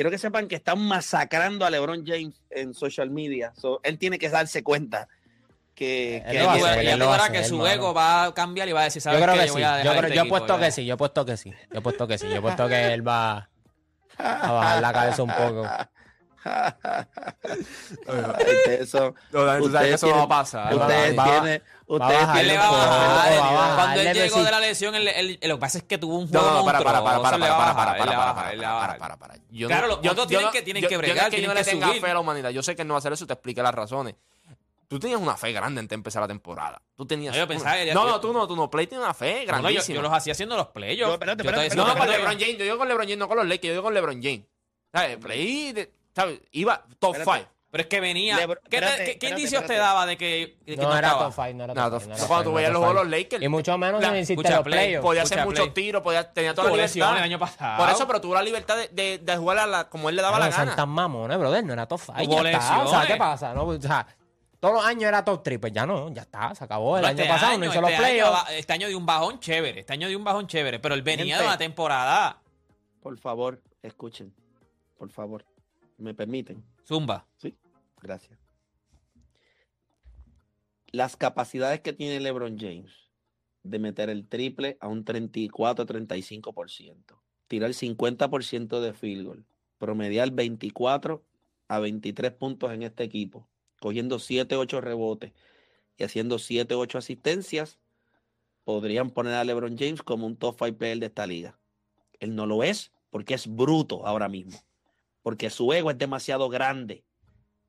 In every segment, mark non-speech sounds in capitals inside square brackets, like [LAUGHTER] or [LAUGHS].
quiero que sepan que están masacrando a LeBron James en social media. So, él tiene que darse cuenta que, que Él él- que su ego va a cambiar y va a decir, ¿sabes Yo creo qué? que Yo sí. Yo, creo- este yo he equipo, puesto que sí. Yo he puesto que sí. Yo he puesto que sí. Yo he puesto que él va a [LAUGHS] bajar la cabeza un poco. Ustedes [LAUGHS] son- No, ustedes eso no va a tienen- pasar. va- Ustedes tienen, ustedes bajar, Él le tienen va a Poco, bajar. poco, va a bajar. Cuando él llegó de la lesión, él- él- lo que pasa es que tuvo un No, juego no, para, para, para, para, para, para, para, para, para, para, Claro, no- los yo tienen no- que- tienen yo- que no bregar, tienen no le que tenga subir. fe a la humanidad. Yo sé que él no va a hacer eso y te expliqué las razones. Tú tenías una fe grande en de empezar la temporada. Tú tenías. No, yo pensaba que ya- no, no, tú no, tú no. Play tiene una fe No, no, yo, grandísima. yo los hacía haciendo los playoffs. No, espérate, Yo espérate, No, no, con. LeBron James. Yo digo con LeBron James, no con los Lakers. Yo digo con LeBron James. ¿Sabes? Play, ¿sabes? Iba top. 5. Pero es que venía. Lebron- ¿Qué, te- espérate, qué- qué espérate, indicios te daba de que, de que No no, era top 5, no era No, top 5. cuando tú veías los juegos de los Lakers. Y mucho menos La- hiciste los play, playoffs. Podía hacer muchos tiros, podía, tenía toda la libertad. el año pasado. Por eso, pero tuvo la libertad de, de, de jugar a la, como él le daba Claro, la gana. tan mamones, brother. No era top 5. Hubo Ya está. O sea. ¿qué pasa? No, o sea, todos los años era top 3. Pues ya no, ya está. Se acabó. El No, año este pasado año, no hizo este los año playoffs. Este año de un bajón chévere. Este año de un bajón chévere. Pero él venía Gente. de una temporada. Por favor, escuchen. Por favor. ¿Me permiten? Zumba. Sí. Gracias. Las capacidades que tiene LeBron James de meter el triple a un 34-35%, tirar 50% de field goal, promediar 24 a 23 puntos en este equipo, cogiendo 7-8 rebotes y haciendo 7-8 asistencias, podrían poner a LeBron James como un top 5 player de esta liga. Él no lo es porque es bruto ahora mismo, porque su ego es demasiado grande.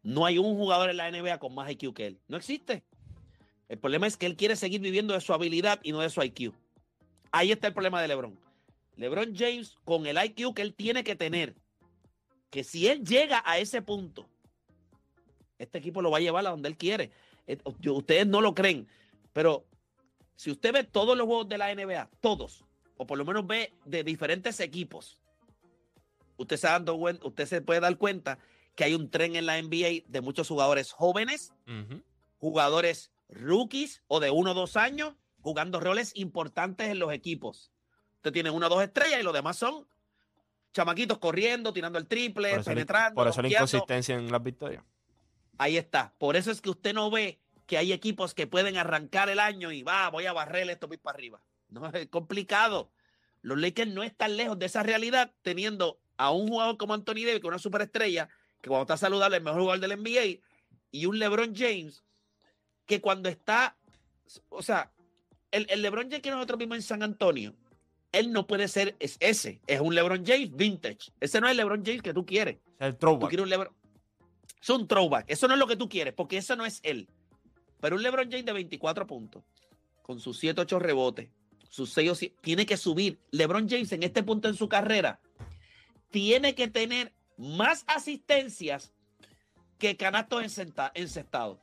No hay un jugador en la NBA con más IQ que él. No existe. El problema es que él quiere seguir viviendo de su habilidad y no de su IQ. Ahí está el problema de LeBron. LeBron James, con el IQ que él tiene que tener, que si él llega a ese punto, este equipo lo va a llevar a donde él quiere. Eh, Ustedes no lo creen, pero si usted ve todos los juegos de la NBA, todos, o por lo menos ve de diferentes equipos, usted se, dando usted se puede dar cuenta que hay un tren en la NBA de muchos jugadores jóvenes, jugadores rookies o de uno o dos años jugando roles importantes en los equipos. Usted tiene una o dos estrellas y los demás son chamaquitos corriendo, tirando el triple, Por penetrando. por eso la inconsistencia en las victorias. Ahí está. Por eso es que usted no ve que hay equipos que pueden arrancar el año y va, voy a barrer esto voy para arriba. No, es complicado. Los Lakers no están lejos de esa realidad teniendo a un jugador como Anthony Davis, que es una superestrella, que cuando está saludable es el mejor jugador del NBA, y un LeBron James, que cuando está, o sea, el, el LeBron James que nosotros vimos en San Antonio, él no puede ser es ese, es un LeBron James vintage. Ese no es el LeBron James que tú quieres. Es el Tú throwback. quieres un LeBron. Es un throwback. Eso no es lo que tú quieres, porque eso no es él. Pero un LeBron James de 24 puntos, con sus 7, 8 rebotes, sus 6 o 7, tiene que subir. LeBron James en este punto en su carrera tiene que tener más asistencias que canastos encesta- encestados.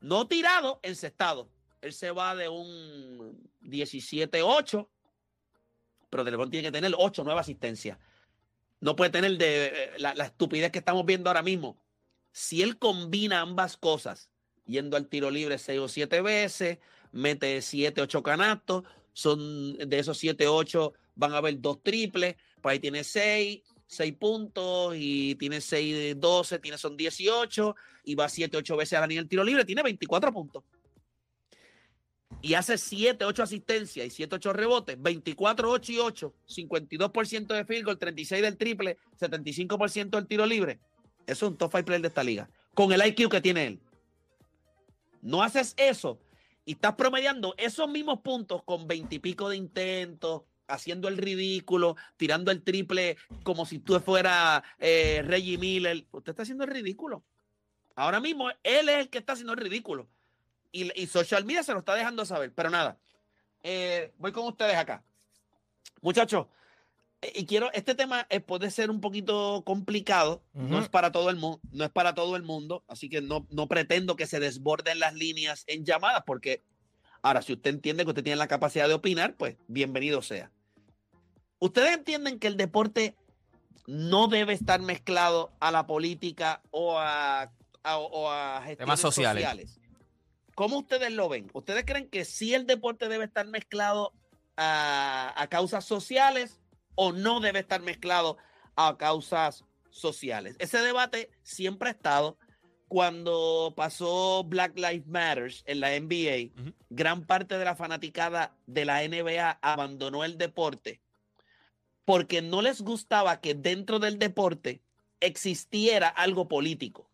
No tirado, encestado. Él se va de un 17-8, pero LeBron tiene que tener 8, 9 asistencias no puede tener de eh, la, la estupidez que estamos viendo ahora mismo. Si él combina ambas cosas, yendo al tiro libre seis o siete veces, mete siete, ocho canastos, son de esos siete, ocho, van a haber dos triples, pues ahí tiene seis, seis puntos, y tiene seis de 12, tiene son 18, y va siete, ocho veces a la línea del tiro libre, tiene 24 puntos. Y hace 7, 8 asistencias y 7, 8 rebotes, 24, 8 y 8, 52% de field goal, 36 del triple, 75% del tiro libre. Eso es un top 5 player de esta liga. Con el IQ que tiene él. No haces eso y estás promediando esos mismos puntos con 20 y pico de intentos, haciendo el ridículo, tirando el triple como si tú fueras eh, Reggie Miller. Usted está haciendo el ridículo. Ahora mismo él es el que está haciendo el ridículo. Y, y social media se lo está dejando saber. Pero nada, eh, voy con ustedes acá. Muchachos, y quiero, este tema puede ser un poquito complicado, no es para todo el mundo, no es para todo el mundo, así que no, no pretendo que se desborden las líneas en llamadas, porque ahora, si usted entiende que usted tiene la capacidad de opinar, pues bienvenido sea. ¿Ustedes entienden que el deporte no debe estar mezclado a la política o a, a- o a gestiones Temas sociales. ¿Cómo ustedes lo ven? ¿Ustedes creen que sí el deporte debe estar mezclado a, a causas sociales o no debe estar mezclado a causas sociales. Ese debate siempre ha estado. Cuando pasó Black Lives Matter en la NBA, gran parte de la fanaticada de la NBA abandonó el deporte porque no les gustaba que dentro del deporte existiera algo político.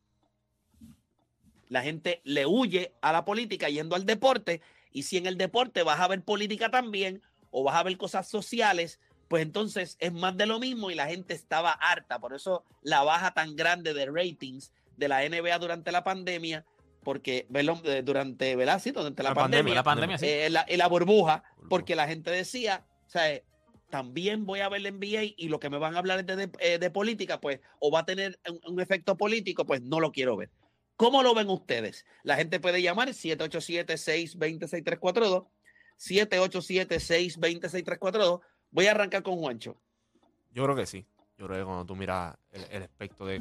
La gente le huye a la política yendo al deporte y si en el deporte vas a ver política también o vas a ver cosas sociales, pues entonces es más de lo mismo y la gente estaba harta. Por eso la baja tan grande de ratings de la NBA durante la pandemia, porque durante, ¿verdad? Sí, durante la, La pandemia, pandemia, La pandemia, sí. eh, la, burbuja, Burbuja. porque la gente decía, o sea, también voy a ver la NBA y lo que me van a hablar es de, de- eh, política, pues, o va a tener un, efecto político, pues no lo quiero ver. ¿Cómo lo ven ustedes? La gente puede llamar 787-620-6342, 787-620-6342. Voy a arrancar con Juancho. Yo creo que sí. Yo creo que cuando tú miras el, el aspecto de,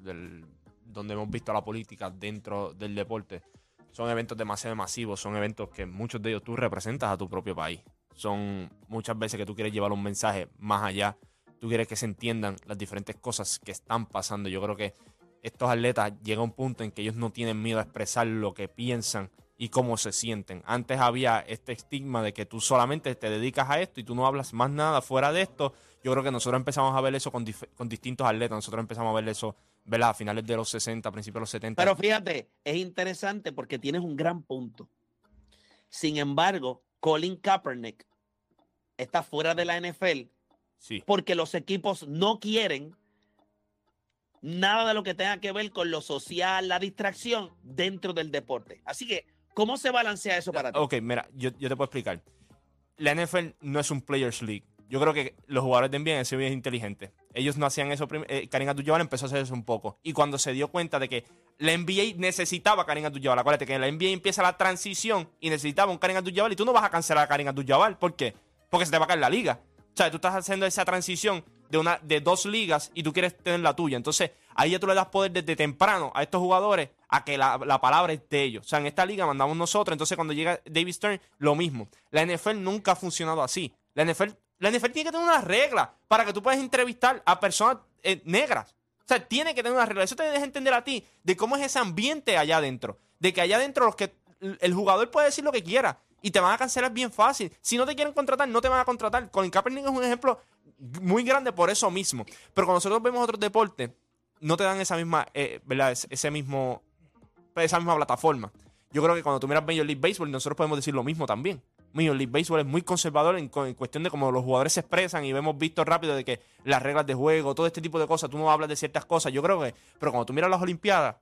del, donde hemos visto la política dentro del deporte, son eventos demasiado masivos, son eventos que muchos de ellos tú representas a tu propio país. Son muchas veces que tú quieres llevar un mensaje más allá, tú quieres que se entiendan las diferentes cosas que están pasando. Yo creo que estos atletas llega un punto en que ellos no tienen miedo a expresar lo que piensan y cómo se sienten. Antes había este estigma de que tú solamente te dedicas a esto y tú no hablas más nada fuera de esto. Yo creo que nosotros empezamos a ver eso con, con distintos atletas. Nosotros empezamos a ver eso, ¿verdad? A finales de los 60, principios de los 70. Pero fíjate, es interesante porque tienes un gran punto. Sin embargo, Colin Kaepernick está fuera de la NFL sí. porque los equipos no quieren nada de lo que tenga que ver con lo social, la distracción dentro del deporte. Así que, ¿cómo se balancea eso para ti? Ok, mira, yo, yo te puedo explicar. La NFL no es un Players League. Yo creo que los jugadores de NBA han sido bien inteligentes. Ellos no hacían eso. Eh, Karim Abdul-Jabbar empezó a hacer eso un poco. Y cuando se dio cuenta de que la NBA necesitaba a Karim Abdul-Jabbar, acuérdate que en la NBA empieza la transición y necesitaba un Karim Abdul-Jabbar y tú no vas a cancelar a Karim Abdul-Jabbar. ¿Por qué? Porque se te va a caer la liga. O sea, tú estás haciendo esa transición de, una, de dos ligas y tú quieres tener la tuya. Entonces, ahí ya tú le das poder desde temprano a estos jugadores a que la, la palabra es de ellos. O sea, en esta liga mandamos nosotros. Entonces, cuando llega David Stern, lo mismo. La NFL nunca ha funcionado así. La NFL, la NFL tiene que tener una regla para que tú puedas entrevistar a personas eh, negras. O sea, tiene que tener una regla. Eso te deja entender a ti de cómo es ese ambiente allá adentro. De que allá adentro los que el jugador puede decir lo que quiera y te van a cancelar bien fácil. Si no te quieren contratar, no te van a contratar. Colin Kaepernick es un ejemplo muy grande por eso mismo. Pero cuando nosotros vemos otros deportes, no te dan esa misma, eh, ¿verdad? Ese- mismo, esa misma plataforma. Yo creo que cuando tú miras Major League Baseball, nosotros podemos decir lo mismo también. Major League Baseball es muy conservador en, cu- en cuestión de cómo los jugadores se expresan y hemos visto rápido de que las reglas de juego, todo este tipo de cosas, tú no hablas de ciertas cosas. Yo creo que, pero cuando tú miras las Olimpiadas,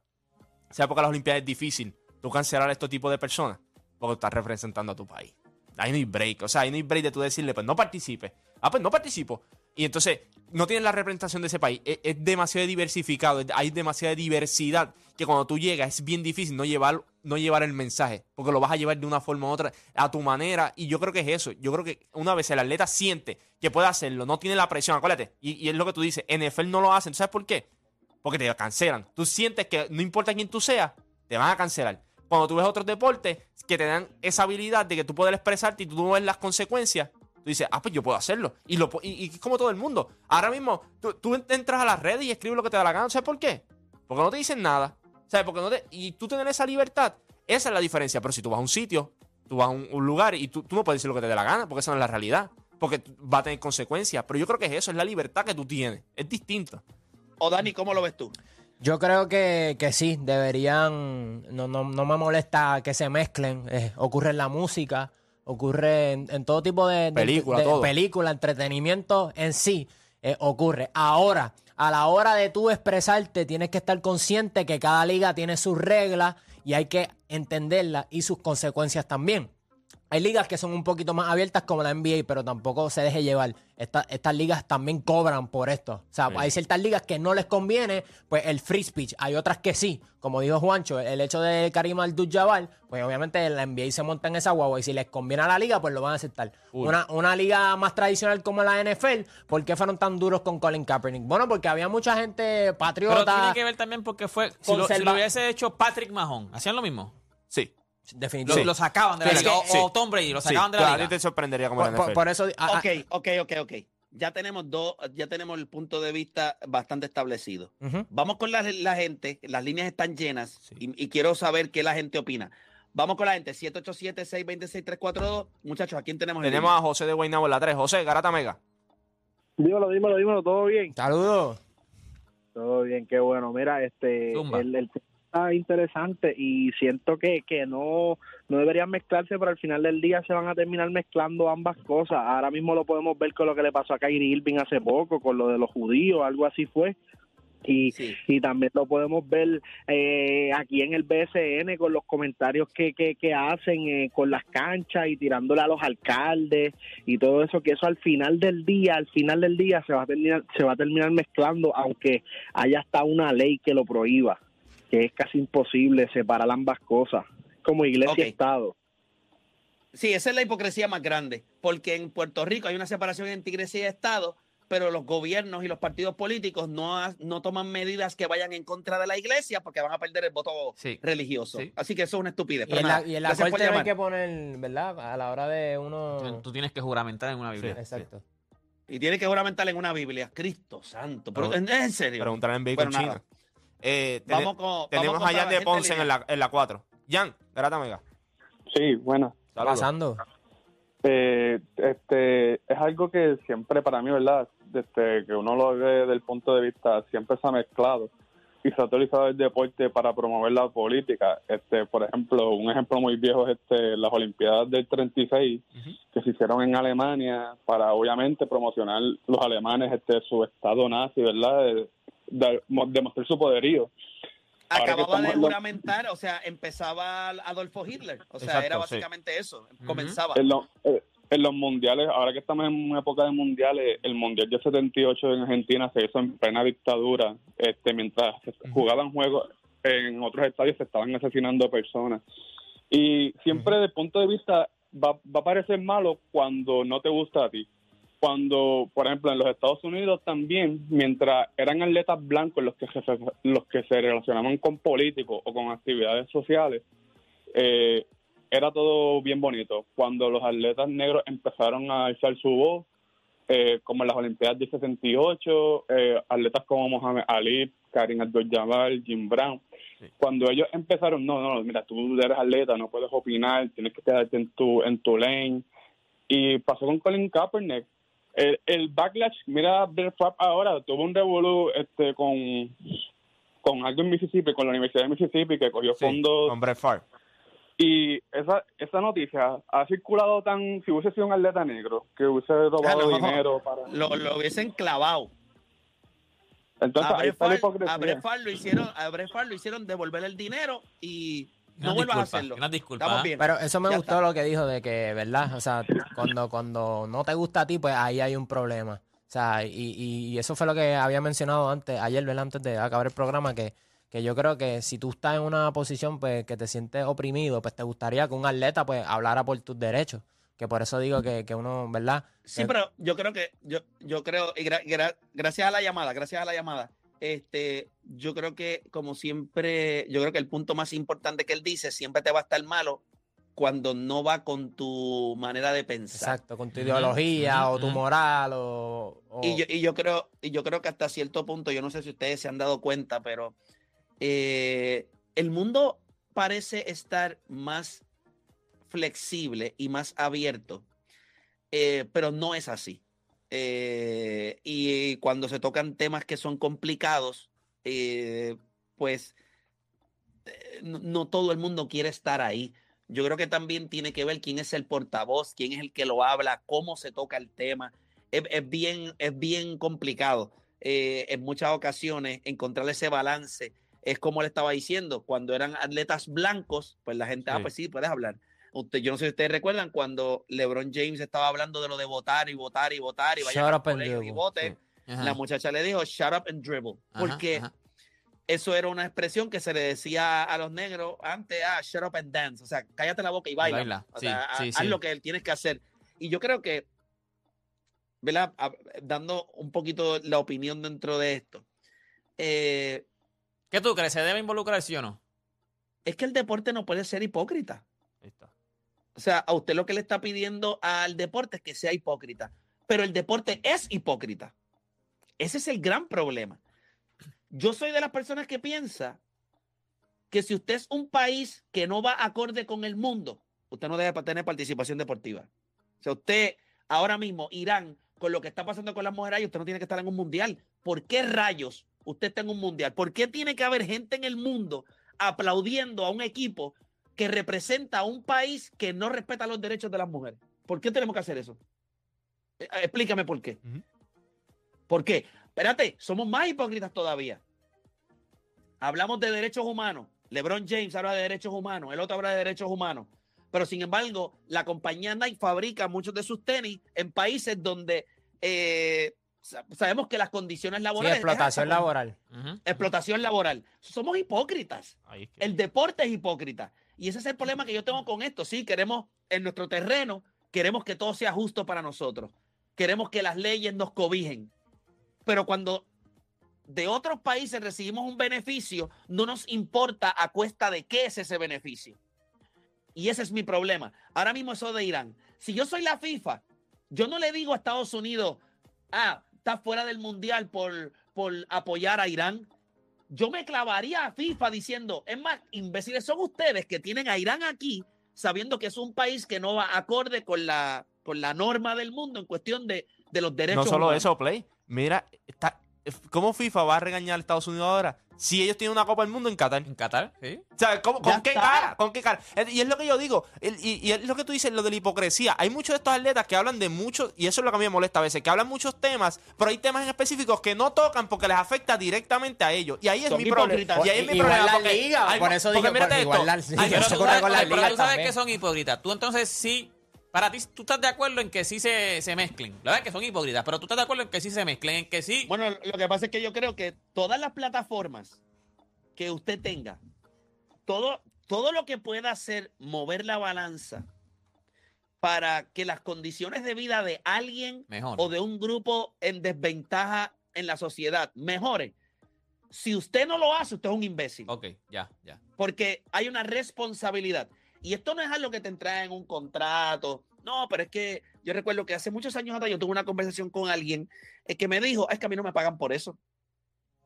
sea porque las Olimpiadas es difícil tú cancelar a estos tipos de personas porque estás representando a tu país. Ahí no hay break. O sea, ahí no hay break de tú decirle, pues no participe. Ah, pues no participo. Y entonces no tienes la representación de ese país. Es, es demasiado diversificado. Hay demasiada diversidad que cuando tú llegas es bien difícil no llevar, no llevar el mensaje. Porque lo vas a llevar de una forma u otra, a tu manera. Y yo creo que es eso. Yo creo que una vez el atleta siente que puede hacerlo, no tiene la presión, acuérdate. Y, y es lo que tú dices, NFL no lo hacen. ¿Tú sabes por qué? Porque te cancelan. Tú sientes que no importa quién tú seas, te van a cancelar. Cuando tú ves otros deportes que te dan esa habilidad de que tú puedes expresarte y tú no ves las consecuencias, tú dices, ah, pues yo puedo hacerlo. Y, lo, y, es como todo el mundo. Ahora mismo, tú, tú entras a las redes y escribes lo que te da la gana. ¿Sabes por qué? Porque no te dicen nada. ¿Sabes? Porque no te, y tú tener esa libertad, esa es la diferencia. Pero si tú vas a un sitio, tú vas a un, un lugar y tú, tú no puedes decir lo que te dé la gana, porque esa no es la realidad. Porque va a tener consecuencias. Pero yo creo que es eso, es la libertad que tú tienes. Es distinto. O Dani, ¿cómo lo ves tú? Yo creo que, que sí, deberían, no, no, no me molesta que se mezclen, eh, ocurre en la música, ocurre en, en todo tipo de, de- Película, de- todo. película, entretenimiento en sí, eh, ocurre. Ahora, a la hora de tú expresarte, tienes que estar consciente que cada liga tiene sus reglas y hay que entenderlas y sus consecuencias también. Hay ligas que son un poquito más abiertas como la NBA, pero tampoco se deje llevar. Esta- estas ligas también cobran por esto. O sea, Sí. hay ciertas ligas que no les conviene, pues el free speech. Hay otras que sí. Como dijo Juancho, el hecho de Karim Abdul-Jabbar, pues obviamente la NBA se monta en esa guagua y si les conviene a la liga, pues lo van a aceptar. Una, una liga más tradicional como la NFL, ¿por qué fueron tan duros con Colin Kaepernick? Bueno, porque había mucha gente patriota. Pero tiene que ver también porque fue. Si lo, si lo hubiese hecho Patrick Mahon, ¿hacían lo mismo? Sí. Lo, Definitivamente. lo sacaban de la Sí, liga. es o, Tom Brady, lo sacaban sí. de la Claro, liga. A ti te sorprendería como Por, la por- NFL. por eso. a- a- Ok, ok, ok, ok. ya tenemos dos, ya tenemos el punto de vista bastante establecido. Ujú. Vamos con la, la gente, las líneas están llenas Sí. y, y quiero saber qué la gente opina. Vamos con la gente, 787-626-342. Muchachos, ¿a quién tenemos? en Tenemos a José de Guaynabo en la 3. José, Garata Mega. Dímelo, dímelo, dímelo, todo bien. Saludos. Todo bien, qué bueno. Mira, este, el, el está interesante y siento que, que no, no deberían mezclarse, pero al final del día se van a terminar mezclando ambas cosas. Ahora mismo lo podemos ver con lo que le pasó a Kyrie Irving hace poco, con lo de los judíos, algo así fue. Y, Sí. y también lo podemos ver eh, aquí en el BSN con los comentarios que, que, que hacen eh, con las canchas y tirándole a los alcaldes y todo eso que eso al final del día al final del día se va a terminar se va a terminar mezclando aunque haya hasta una ley que lo prohíba que es casi imposible separar ambas cosas como iglesia y estado Sí, esa es la hipocresía más grande, porque en Puerto Rico hay una separación entre iglesia y Estado, pero los gobiernos y los partidos políticos no, no toman medidas que vayan en contra de la iglesia porque van a perder el voto Sí. religioso. Sí. Así que eso es una estupidez. Y en nada, la, y en la gracias por corte no hay que poner, ¿verdad? A la hora de uno. Tú, tú tienes que juramentar en una Biblia. Exacto. Y tiene que juramentar en una Biblia. Cristo santo. Pero, Pero- ¿en, en serio? Preguntar en Bacon Bueno, China. nada. Eh, Vamos con, tenemos vamos a Jan de Ponce en la, en la 4. Jan, Garata Mega. Sí, bueno. Saludos. Pasando. Eh, este, es algo que siempre para mí, ¿verdad? Desde que uno lo ve desde el punto de vista, siempre se ha mezclado y se ha utilizado el deporte para promover la política. Este, por ejemplo, un ejemplo muy viejo es este, las Olimpiadas del 36 Ujú. que se hicieron en Alemania para obviamente promocionar los alemanes este su estado nazi, ¿verdad? De- de- demostrar su poderío. Ahora Acababa de juramentar, o sea, empezaba Adolfo Hitler. O sea, Exacto, era sí. básicamente eso. Comenzaba. En, lo- eh, en los mundiales, ahora que estamos en una época de mundiales, el mundial de 78 en Argentina se hizo en plena dictadura, este, mientras jugaban juegos en otros estadios se estaban asesinando personas. Y siempre desde el punto de vista va, va a parecer malo cuando no te gusta a ti. Cuando, por ejemplo, en los Estados Unidos también, mientras eran atletas blancos los que se, los que se relacionaban con políticos o con actividades sociales, eh, era todo bien bonito. Cuando los atletas negros empezaron a alzar su voz, eh, como en las Olimpiadas de 68, eh, atletas como Mohamed Ali, Karim Abdul-Jabbar, Jim Brown, Sí. cuando ellos empezaron, no, no, mira, tú eres atleta, no puedes opinar, tienes que quedarte en tu, en tu lane. Y pasó con Colin Kaepernick. El, el backlash, mira, Favre ahora tuvo un revolú este, con, con algo en Mississippi, con la Universidad de Mississippi, que cogió Sí, fondos con Brett Favre. y esa, esa noticia ha circulado tan, si hubiese sido un atleta negro, que hubiese robado Ah, no. dinero para... [LAUGHS] Lo, lo hubiesen clavado. Entonces, a Favre lo hicieron, a Brett Favre lo hicieron devolver el dinero y no vuelvas a disculpas, hacerlo. Estamos ¿ah? bien. Pero eso me Ya gustó está. lo que dijo de que, ¿verdad? O sea, cuando, cuando no te gusta a ti, pues ahí hay un problema. O sea, y, y- y eso fue lo que había mencionado antes, ayer, ¿verdad? Antes de acabar el programa, que, que yo creo que si tú estás en una posición pues que te sientes oprimido, pues te gustaría que un atleta pues hablara por tus derechos. Que por eso digo que, que uno, ¿verdad? Sí, Eh, pero yo creo que, yo, yo creo, y gra- gra- gracias a la llamada, gracias a la llamada, este, yo creo que como siempre, yo creo que el punto más importante que él dice siempre te va a estar malo cuando no va con tu manera de pensar. Exacto, con tu ideología o tu moral o... o- Y yo, y yo creo, y yo creo que hasta cierto punto, yo no sé si ustedes se han dado cuenta, pero eh, el mundo parece estar más flexible y más abierto, eh, pero no es así. Eh, y cuando se tocan temas que son complicados, eh, pues eh, no, no todo el mundo quiere estar ahí. Yo creo que también tiene que ver quién es el portavoz, quién es el que lo habla, cómo se toca el tema. Es, es bien, es bien complicado eh, en muchas ocasiones encontrar ese balance. Es como le estaba diciendo, cuando eran atletas blancos, pues la gente, ah, pues sí, puedes hablar. Usted, yo no sé si ustedes recuerdan cuando LeBron James estaba hablando de lo de votar y votar y votar y and colegio y. Ajá, La muchacha le dijo, shut up and dribble. ajá, porque ajá. eso era una expresión que se le decía a los negros antes, ah, shut up and dance. O sea, cállate la boca y baila. baila, O sí, sea, sí, haz lo que él tienes que hacer. Y yo creo que, ¿verdad? A- Dando un poquito la opinión dentro de esto. eh, ¿Qué tú crees? ¿Se debe involucrar sí o no? es que el deporte no puede ser hipócrita. Ahí está. O sea, a usted lo que le está pidiendo al deporte es que sea hipócrita. pero el deporte es hipócrita. Ese es el gran problema. Yo soy de las personas que piensa que si usted es un país que no va acorde con el mundo, usted no debe tener participación deportiva. O sea, usted ahora mismo, Irán, con lo que está pasando con las mujeres, usted no tiene que estar en un mundial. ¿Por qué rayos usted está en un mundial? ¿Por qué tiene que haber gente en el mundo aplaudiendo a un equipo que representa a un país que no respeta los derechos de las mujeres? ¿Por qué tenemos que hacer eso? Eh, Explícame por qué. ¿Por qué? Espérate, somos más hipócritas todavía. Hablamos de derechos humanos. LeBron James habla de derechos humanos, el otro habla de derechos humanos. Pero sin embargo, la compañía Nike fabrica muchos de sus tenis en países donde eh, sa- sabemos que las condiciones Sí, laborales. es explotación laboral. Explotación laboral. Somos hipócritas. Ahí es que- El deporte es hipócrita. Y ese es el problema que yo tengo con esto. Sí, queremos en nuestro terreno, queremos que todo sea justo para nosotros. Queremos que las leyes nos cobijen. Pero cuando de otros países recibimos un beneficio, no nos importa a cuesta de qué es ese beneficio. Y ese es mi problema. Ahora mismo eso de Irán. Si yo soy la FIFA, yo no le digo a Estados Unidos, ah, está fuera del mundial por, por apoyar a Irán yo me clavaría a FIFA diciendo, es más, imbéciles son ustedes que tienen a Irán aquí sabiendo que es un país que no va acorde con la, con la norma del mundo en cuestión de, de los derechos No solo humanos. eso, Play. Mira, está, ¿cómo FIFA va a regañar a Estados Unidos ahora si ellos tienen una Copa del Mundo en Qatar? En Qatar, sí. O sea, ¿cómo- ¿con qué está. cara? ¿Con qué cara? Y es lo que yo digo, y, y es lo que tú dices, lo de la hipocresía. Hay muchos de estos atletas que hablan de muchos, y eso es lo que a mí me molesta a veces, que hablan muchos temas, pero hay temas en específicos que no tocan porque les afecta directamente a ellos. Y ahí es Son mi problema. Y ahí es mi Igual problema. la porque liga, hay- por eso porque dije, mírate por- esto. igual la- Ay, pero tú sabes, con las ay, pero ligas tú sabes también. que son hipócritas. Tú entonces sí, para ti, tú estás de acuerdo en que sí se, se mezclen. La verdad es que son hipócritas, pero tú estás de acuerdo en que sí se mezclen, en que sí. Bueno, lo que pasa es que yo creo que todas las plataformas que usted tenga, todo, todo lo que pueda hacer mover la balanza para que las condiciones de vida de alguien Mejor. o de un grupo en desventaja en la sociedad mejore. Si usted no lo hace, usted es un imbécil. Ok, ya, ya. Porque hay una responsabilidad. Y esto no es algo que te entra en un contrato. No, pero es que yo recuerdo que hace muchos años atrás yo tuve una conversación con alguien eh, que me dijo, es que a mí no me pagan por eso.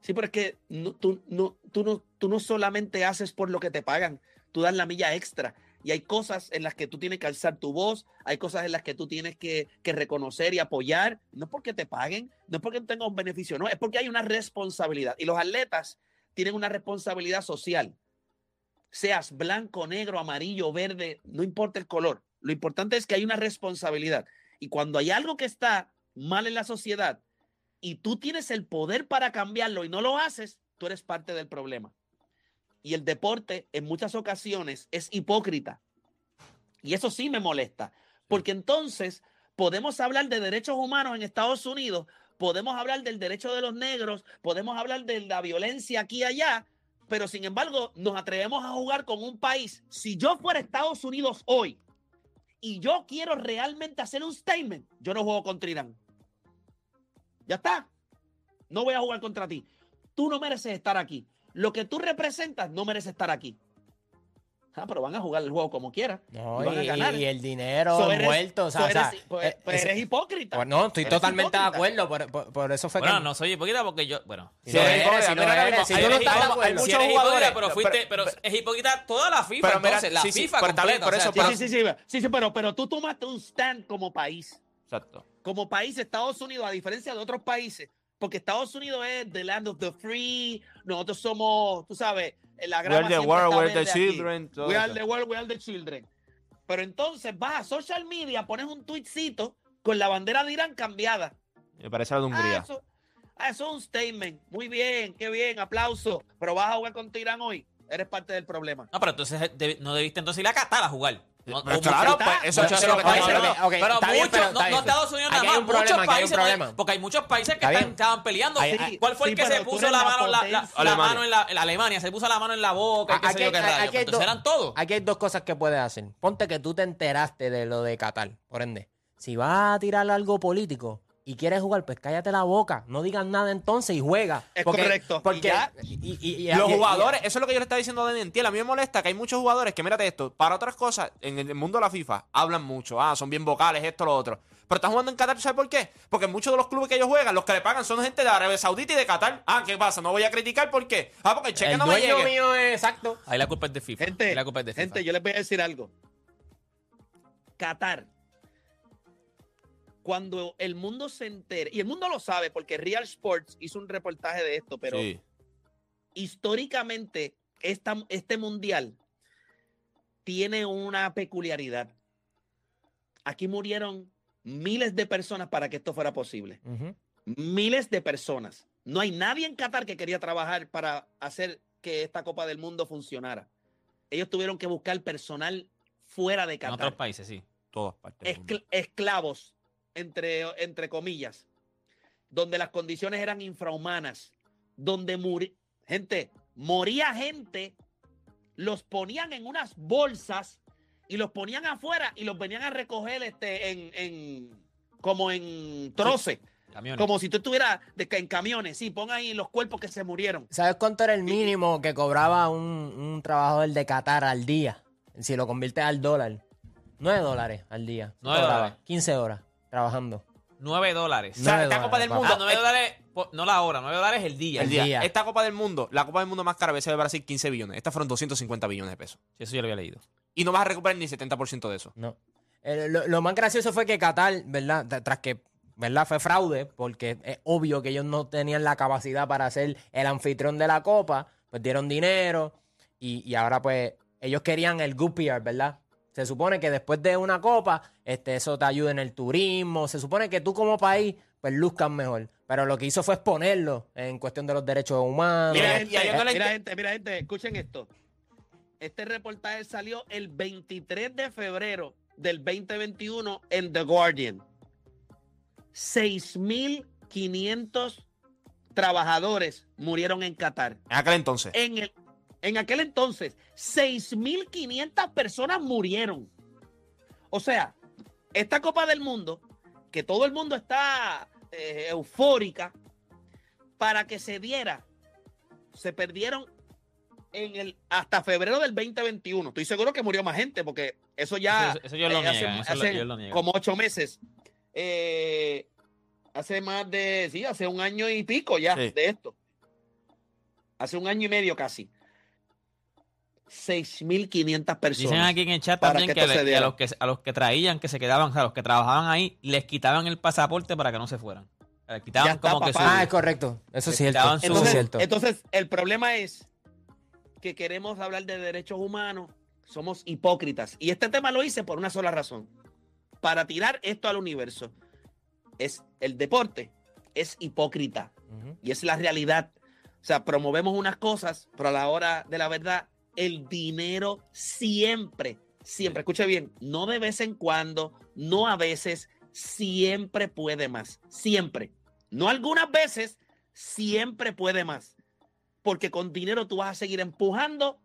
Sí, pero es que tú, no, tú, no, tú no solamente haces por lo que te pagan, tú das la milla extra. Y hay cosas en las que tú tienes que alzar tu voz, hay cosas en las que tú tienes que, que reconocer y apoyar. No es porque te paguen, no es porque tengas un beneficio, no, es porque hay una responsabilidad. Y los atletas tienen una responsabilidad social. Seas blanco, negro, amarillo, verde, no importa el color. Lo importante es que hay una responsabilidad. Y cuando hay algo que está mal en la sociedad y tú tienes el poder para cambiarlo y no lo haces, tú eres parte del problema. Y el deporte en muchas ocasiones es hipócrita. Y eso sí me molesta, porque entonces podemos hablar de derechos humanos en Estados Unidos, podemos hablar del derecho de los negros, podemos hablar de la violencia aquí y allá, pero sin embargo nos atrevemos a jugar con un país. Si yo fuera Estados Unidos hoy y yo quiero realmente hacer un statement, yo no juego contra Irán. Ya está. No voy a jugar contra ti. Tú no mereces estar aquí. Lo que tú representas no merece estar aquí. Ah, pero van a jugar el juego como quieran. No, y van a ganar. y el dinero So, eres- envuelto. O sea, so, o sea, eres, pues, eh, pues eres hipócrita. pues no, estoy Eres totalmente de hipócrita. acuerdo. Por, por- por eso fue Bueno, que. no soy hipócrita porque yo, bueno. Si Sí, es eres, hipócrita, si mira, eres, si no hipócrita, de acuerdo. muchos Si eres hipócrita, pero fuiste, pero, pero- es hipócrita toda la FIFA, Pero mira, entonces, la sí, sí, FIFA bien, completa, por o sea, eso, Sí, sí, sí, sí, sí, sí, pero, pero tú tomaste un stand como país. Exacto. Como país, Estados Unidos, a diferencia de otros países, porque Estados Unidos es the land of the free, nosotros somos, tú sabes, la We grama are the world, está we are the children. todo We are the world, we are the children. Pero entonces vas a social media, pones un tweetcito con la bandera de Irán cambiada. Me parece la de Ah, Hungría. eso, ah, eso es un statement. Muy bien, qué bien, aplauso. Pero vas a jugar contra Irán hoy. Eres parte del problema. No, pero entonces no debiste entonces ir a Qatar a jugar. No, claro, pues, eso- es lo que estamos pero- bien, muchos, pero no, no. Estados Unidos nada más, un problema, muchos países, problema. porque hay muchos países que Está están- estaban peleando. Hay- Sí, hay- ¿Cuál fue sí, el que se puso la la mano, la, la- mano en la, en Alemania, se puso la mano en la boca y qué Aquí sé yo hay- qué aquí rayo. hay Entonces dos- eran todos. Aquí hay dos cosas que puedes hacer. Ponte que tú te enteraste de lo de Qatar, por ende. Si vas a tirar algo político y quieres jugar, pues cállate la boca. No digas nada entonces y juega. Es Porque- correcto. Y Porque ya- y- y- y- Los y- y- jugadores, eso es lo que yo le estaba diciendo a Daniel. A mí me molesta que hay muchos jugadores que, mírate esto, para otras cosas, en el mundo de la FIFA, hablan mucho. Ah, son bien vocales, esto, lo otro. Pero están jugando en Qatar, ¿sabes por qué? Porque muchos de los clubes que ellos juegan, los que le pagan son gente de Arabia Saudita y de Qatar. Ah, ¿qué pasa? No voy a criticar, ¿por qué? Ah, porque el cheque el no me dueño llegue. mío es exacto. Ahí la culpa es de FIFA. Gente, Ahí la culpa es de FIFA. gente, yo les voy a decir algo. Qatar. Cuando el mundo se entere, y el mundo lo sabe porque Real Sports hizo un reportaje de esto, pero Sí. históricamente esta, este mundial tiene una peculiaridad. Aquí murieron miles de personas para que esto fuera posible. Miles de personas. No hay nadie en Qatar que quería trabajar para hacer que esta Copa del Mundo funcionara. Ellos tuvieron que buscar personal fuera de En Qatar. otros países, sí. Todas partes. Escl- esclavos, entre, entre comillas, donde las condiciones eran infrahumanas, donde muri gente, moría gente, los ponían en unas bolsas y los ponían afuera y los venían a recoger este, en, en- como en troce, Camiones. como si tú estuvieras de, en camiones. Sí, pon ahí los cuerpos que se murieron. ¿Sabes cuánto era el mínimo que cobraba un, un trabajador de Qatar al día? Si lo conviertes al dólar. 9 dólares al día. Nueve Cobraba. dólares. 15 horas trabajando. 9 dólares. O sea, Nueve esta dólares, Copa del. Mundo. Ah, 9 dólares, po- no la hora, 9 dólares el día. el el día. día. Esta Copa del Mundo, la Copa del Mundo más cara a veces de Brasil, 15 billones. Estas fueron 250 billones de pesos. Sí, eso yo lo había leído. Y no vas a recuperar ni 70% de eso. No. Eh, lo, lo más gracioso fue que Qatar, ¿verdad? Tras que, ¿verdad? Fue fraude, porque es obvio que ellos no tenían la capacidad para ser el anfitrión de la copa, pues dieron dinero y, y ahora pues ellos querían el good PR, ¿verdad? Se supone que después de una copa, este, eso te ayuda en el turismo, se supone que tú como país, pues luzcas mejor. Pero lo que hizo fue exponerlo en cuestión de los derechos humanos. Mira, Mira, gente, no mira, inte- gente, mira, gente, escuchen esto. Este reportaje salió el 23 de febrero del 2021 en The Guardian. 6.500 trabajadores murieron en Qatar. En aquel entonces. En, el, en aquel entonces, 6.500 personas murieron. O sea, esta Copa del Mundo, que todo el mundo está eh, eufórica, para que se diera, se perdieron en el hasta febrero del 2021. Estoy seguro que murió más gente, porque eso ya Eso, eso ellos lo eh, hace-. Eso lo- hace lo niegan. como ocho meses. Eh, hace más de, sí, hace un año y pico ya Sí. de esto. Hace un año y medio casi. 6.500 personas. Dicen aquí en el chat también que que, esto le- se que a, los que a los que traían, que se quedaban, o sea, a los que trabajaban ahí, les quitaban el pasaporte para que no se fueran. Les quitaban Ya está, como que su... papá. Ah, es correcto. Eso es cierto. su- Entonces, cierto. entonces, el problema es que queremos hablar de derechos humanos, somos hipócritas. Y este tema lo hice por una sola razón. Para tirar esto al universo. Es el deporte, es hipócrita. Y es la realidad. O sea, promovemos unas cosas, pero a la hora de la verdad, el dinero siempre, siempre, escuche bien, no de vez en cuando, no a veces, siempre puede más. Siempre. No algunas veces, siempre puede más. Porque con dinero tú vas a seguir empujando,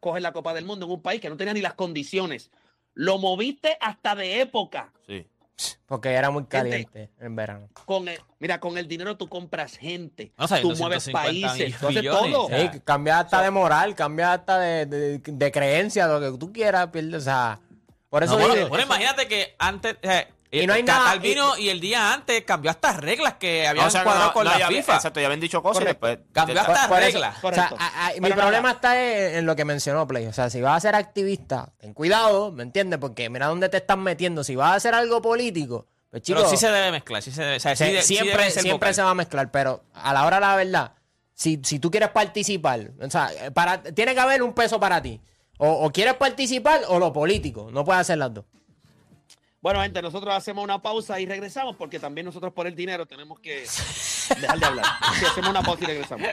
coges la Copa del Mundo en un país que no tenía ni las condiciones. Lo moviste hasta de época. Sí. Porque era muy caliente en verano. Con el, mira, con el dinero tú compras gente, No sé, tú mueves 250 países, tú haces todo. O sea, Sí, cambia hasta de moral, cambia hasta de, de, de creencia, lo que tú quieras, pierde, o sea, por eso no, bueno, imagínate que antes... eh, Y no hay Qatar nada- vino y el día antes cambió estas reglas que habían O sea, cuadrado no- con no, la ya FIFA. Exacto, ya habían dicho cosas Correcto. y después. Cambió hasta por reglas. o sea, Correcto. a- a- mi problema está en, en lo que mencionó Play, o sea, si vas a ser activista, ten cuidado, ¿me entiendes? Porque mira dónde te están metiendo, si vas a hacer algo político, pues chicos, Pero sí se debe mezclar. Sí se debe, o sea, sí se- de- sí siempre, siempre se va a mezclar, pero a la hora de la verdad, si, si tú quieres participar, o sea, para, tiene que haber un peso para ti. O, o quieres participar o lo político, no puedes hacer las dos. Bueno, gente, nosotros hacemos una pausa y regresamos porque también nosotros por el dinero tenemos que dejar de hablar. Hacemos una pausa y regresamos.